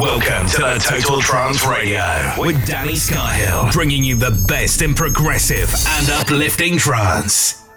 Welcome to the Total Trance Radio with Danny Skyhill, bringing you the best in progressive and uplifting trance.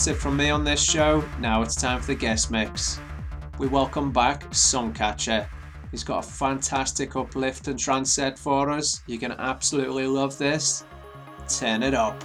That's it from me on this show. Now it's time for the guest mix. We welcome back Suncatcher. He's got a fantastic uplift and trance set for us. You're going to absolutely love this. Turn it up.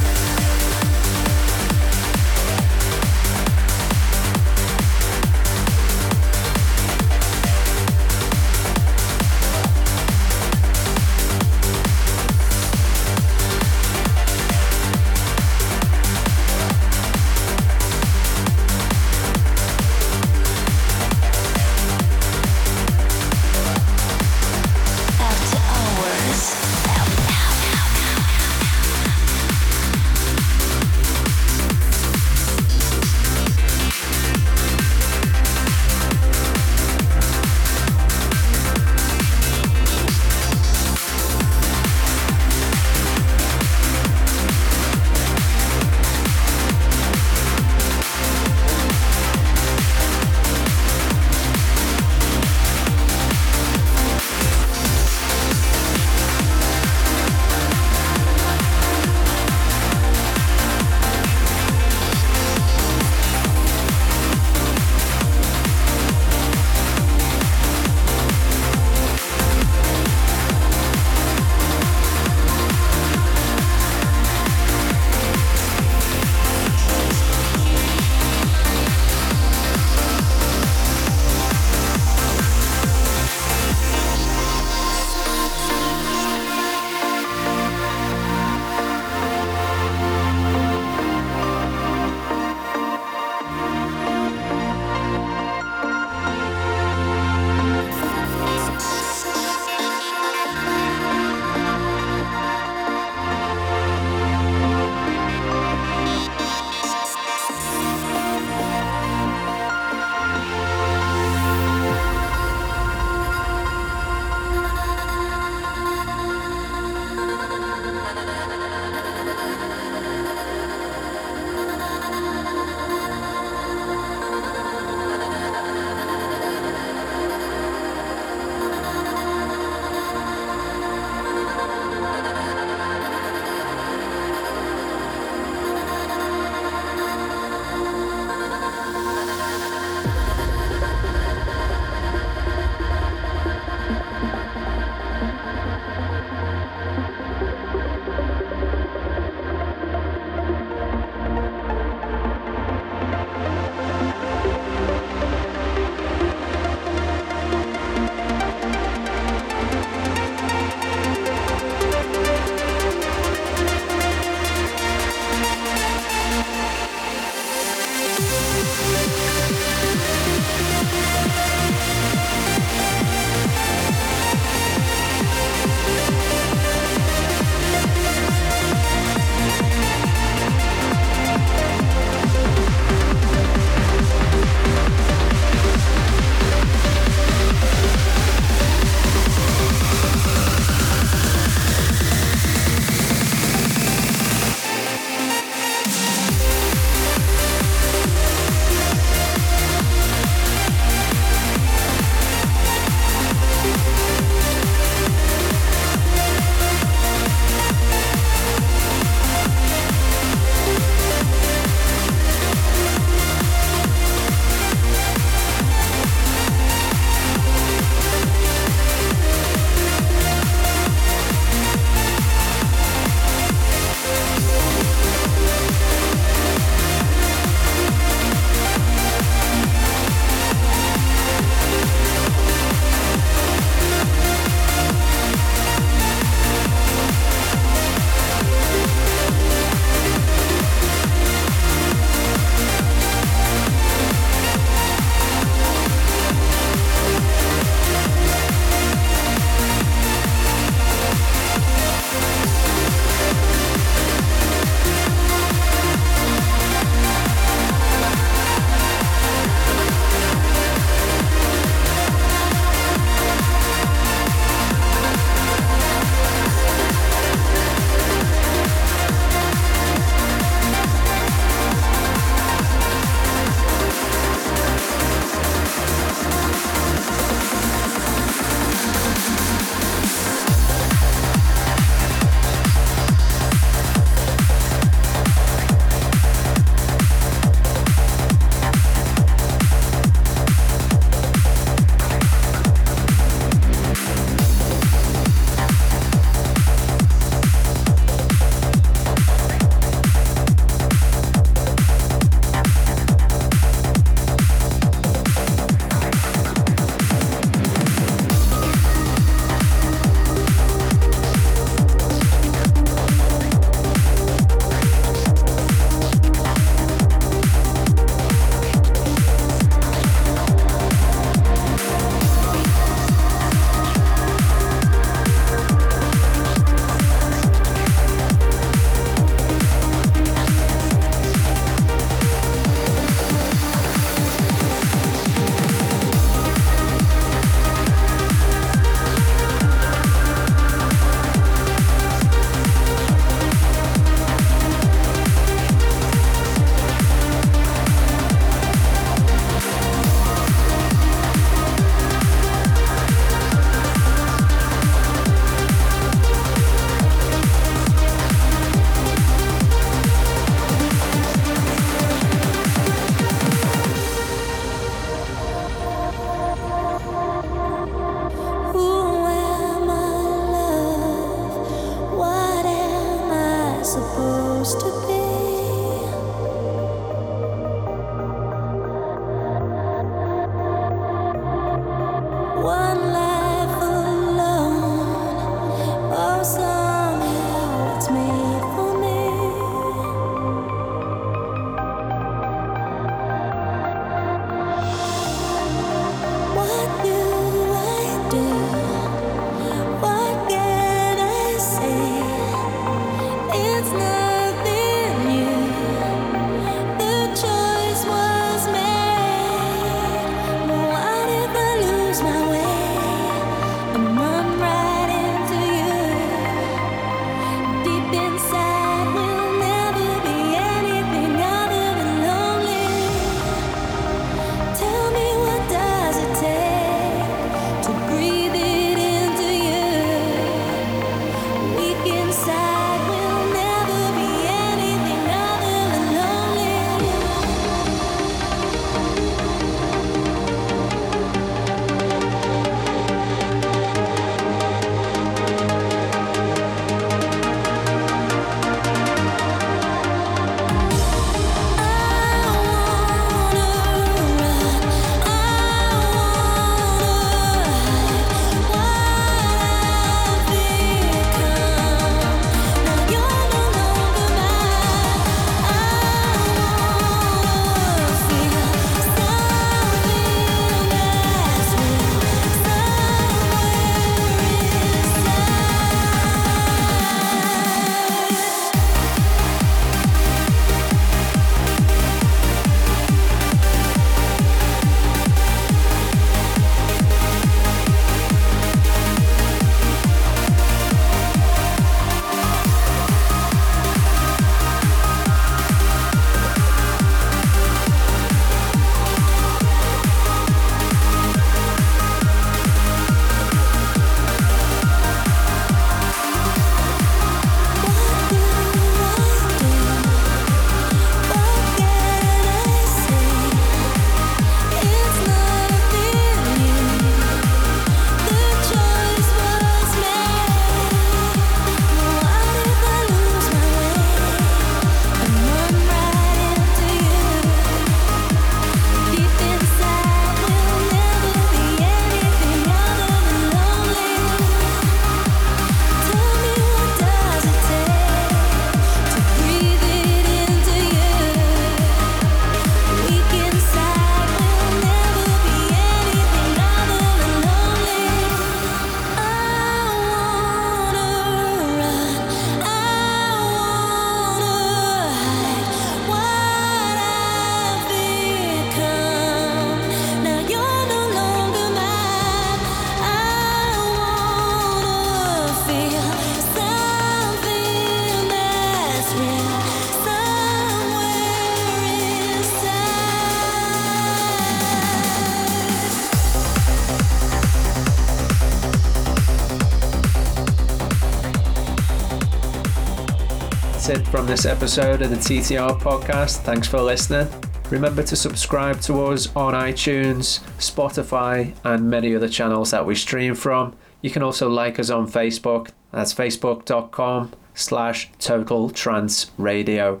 from this episode of the TTR podcast. Thanks for listening. Remember to subscribe to us on iTunes, Spotify, and many other channels that we stream from. You can also like us on Facebook. That's facebook.com slash total trance radio.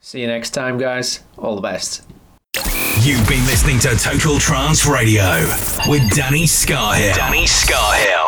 See you next time, guys. All the best. You've been listening to Total Trance Radio with Danny Scarhill. Danny Scarhill.